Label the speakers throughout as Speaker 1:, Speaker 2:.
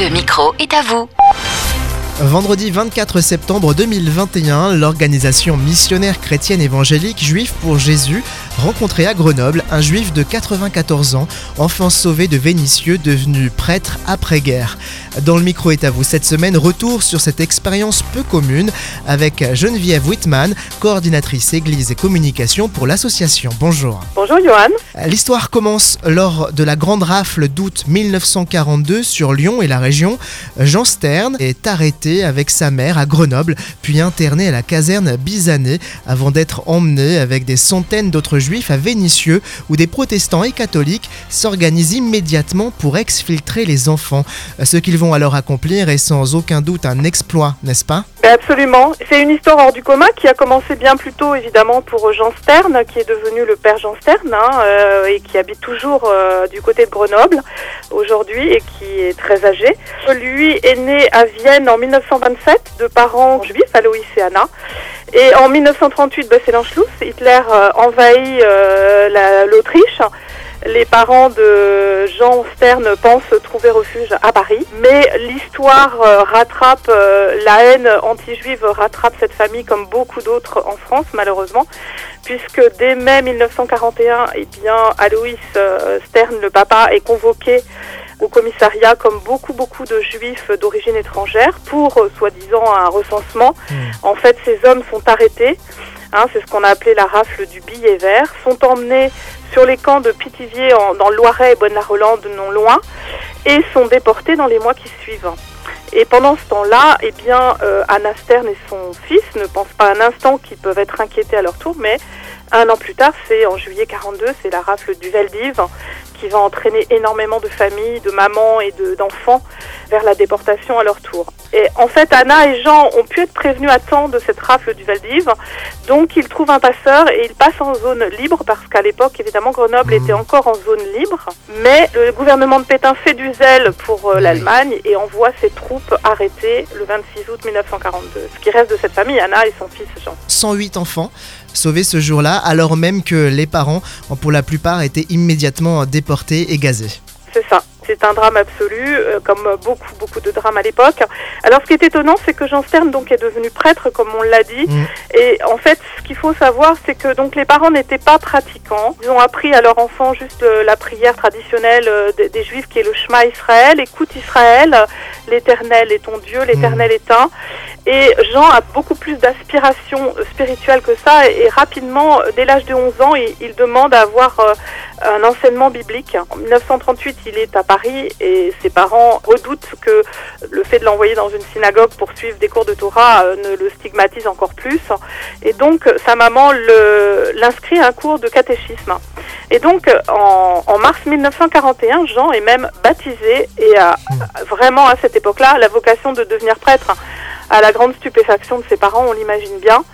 Speaker 1: Le micro est à vous.
Speaker 2: Vendredi 24 septembre 2021, l'organisation missionnaire chrétienne évangélique Juif pour Jésus rencontrait à Grenoble un juif de 94 ans, enfant sauvé de Vénitieux, devenu prêtre après-guerre. Dans le micro est à vous cette semaine, retour sur cette expérience peu commune avec Geneviève Whitman, coordinatrice Église et communication pour l'association. Bonjour.
Speaker 3: Bonjour Johan.
Speaker 2: L'histoire commence lors de la grande rafle d'août 1942 sur Lyon et la région. Jean Stern est arrêté avec sa mère à Grenoble, puis interné à la caserne Bizanet avant d'être emmené avec des centaines d'autres juifs à Vénissieux où des protestants et catholiques s'organisent immédiatement pour exfiltrer les enfants. Ce qu'ils vont alors accomplir est sans aucun doute un exploit, n'est-ce pas?
Speaker 3: Absolument. C'est une histoire hors du commun qui a commencé bien plus tôt, évidemment, pour Jean Stern, qui est devenu le père Jean Stern, hein, euh, et qui habite toujours euh, du côté de Grenoble aujourd'hui et qui est très âgé. Lui est né à Vienne en 1927 de parents juifs, Aloïs et Anna. Et en 1938, bah, c'est l'Anschluss. Hitler euh, envahit l'Autriche. Les parents de Jean Stern pensent trouver refuge à Paris, mais l'histoire euh, rattrape euh, la haine anti-juive rattrape cette famille comme beaucoup d'autres en France malheureusement, puisque dès mai 1941, eh bien Aloïs euh, Stern, le papa, est convoqué au commissariat comme beaucoup beaucoup de juifs d'origine étrangère pour soi-disant un recensement. Hmm. En fait, ces hommes sont arrêtés. Hein, c'est ce qu'on a appelé la rafle du billet vert, sont emmenés sur les camps de Pithiviers dans le Loiret et Bonne-la-Rolande, non loin, et sont déportés dans les mois qui suivent. Et pendant ce temps-là, eh bien, euh, Anna Stern et son fils ne pensent pas un instant qu'ils peuvent être inquiétés à leur tour, mais un an plus tard, c'est en juillet 42, c'est la rafle du Veldiv qui va entraîner énormément de familles, de mamans et d'enfants vers la déportation à leur tour. Et en fait, Anna et Jean ont pu être prévenus à temps de cette rafle du Valdiv, donc ils trouvent un passeur et ils passent en zone libre parce qu'à l'époque, évidemment, Grenoble était encore en zone libre. Mais le gouvernement de Pétain fait du zèle pour euh, l'Allemagne et envoie ses troupes arrêtées le 26 août 1942. Ce qui reste de cette famille, Anna et son fils Jean.
Speaker 2: 108 enfants sauvés ce jour-là, alors même que les parents, pour la plupart, étaient immédiatement déportés et gazés.
Speaker 3: C'est ça. C'est un drame absolu, euh, comme beaucoup, beaucoup de drames à l'époque. Alors, ce qui est étonnant, c'est que Jean Stern donc, est devenu prêtre, comme on l'a dit. Mm. Et en fait, ce qu'il faut savoir, c'est que donc, les parents n'étaient pas pratiquants. Ils ont appris à leur enfant juste euh, la prière traditionnelle euh, des, Juifs, qui est le Shema Israël. Écoute Israël, l'éternel est ton Dieu, l'éternel mm. est un. Et Jean a beaucoup plus d'aspiration spirituelle que ça. Et, rapidement, dès l'âge de 11 ans, il, demande à avoir un enseignement biblique. En 1938, il est à Paris et ses parents redoutent que le fait de l'envoyer dans une synagogue pour suivre des cours de Torah euh, ne le stigmatise encore plus. Et donc, sa maman l'inscrit à un cours de catéchisme. Et donc, en, en, mars 1941, Jean est même baptisé et a vraiment à cette époque-là la vocation de devenir prêtre à la grande stupéfaction de ses parents, on l'imagine bien.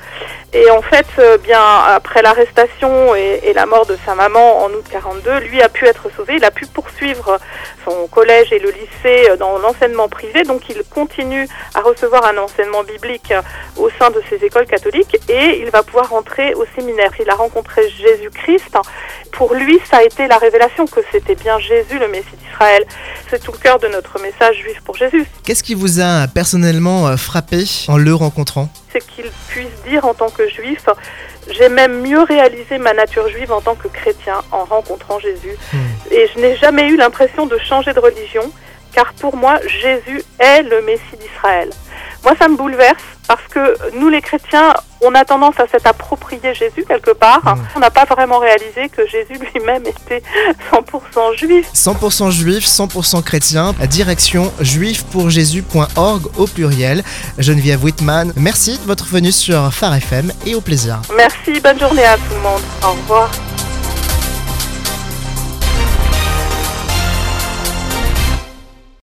Speaker 3: Et en fait, euh, bien après l'arrestation et, la mort de sa maman en août 42, lui a pu être sauvé. Il a pu poursuivre son collège et le lycée dans l'enseignement privé. Donc, il continue à recevoir un enseignement biblique au sein de ces écoles catholiques et il va pouvoir rentrer au séminaire. Il a rencontré Jésus-Christ. Pour lui, ça a été la révélation que c'était bien Jésus, le Messie d'Israël. C'est tout le cœur de notre message juif pour Jésus.
Speaker 2: Qu'est-ce qui vous a personnellement frappé en le rencontrant
Speaker 3: C'est qu'il puisse dire en tant que juif, j'ai même mieux réalisé ma nature juive en tant que chrétien en rencontrant Jésus. Hmm. Et je n'ai jamais eu l'impression de changer de religion, car pour moi, Jésus est le Messie d'Israël. Moi, ça me bouleverse parce que nous, les chrétiens, on a tendance à s'approprier Jésus quelque part. On n'a pas vraiment réalisé que Jésus lui-même était 100% juif.
Speaker 2: 100% juif, 100% chrétien. Direction juifpourjésus.org au pluriel. Geneviève Whitman, merci de votre venue sur Phare FM et au plaisir.
Speaker 3: Merci, bonne journée à tout le monde. Au revoir.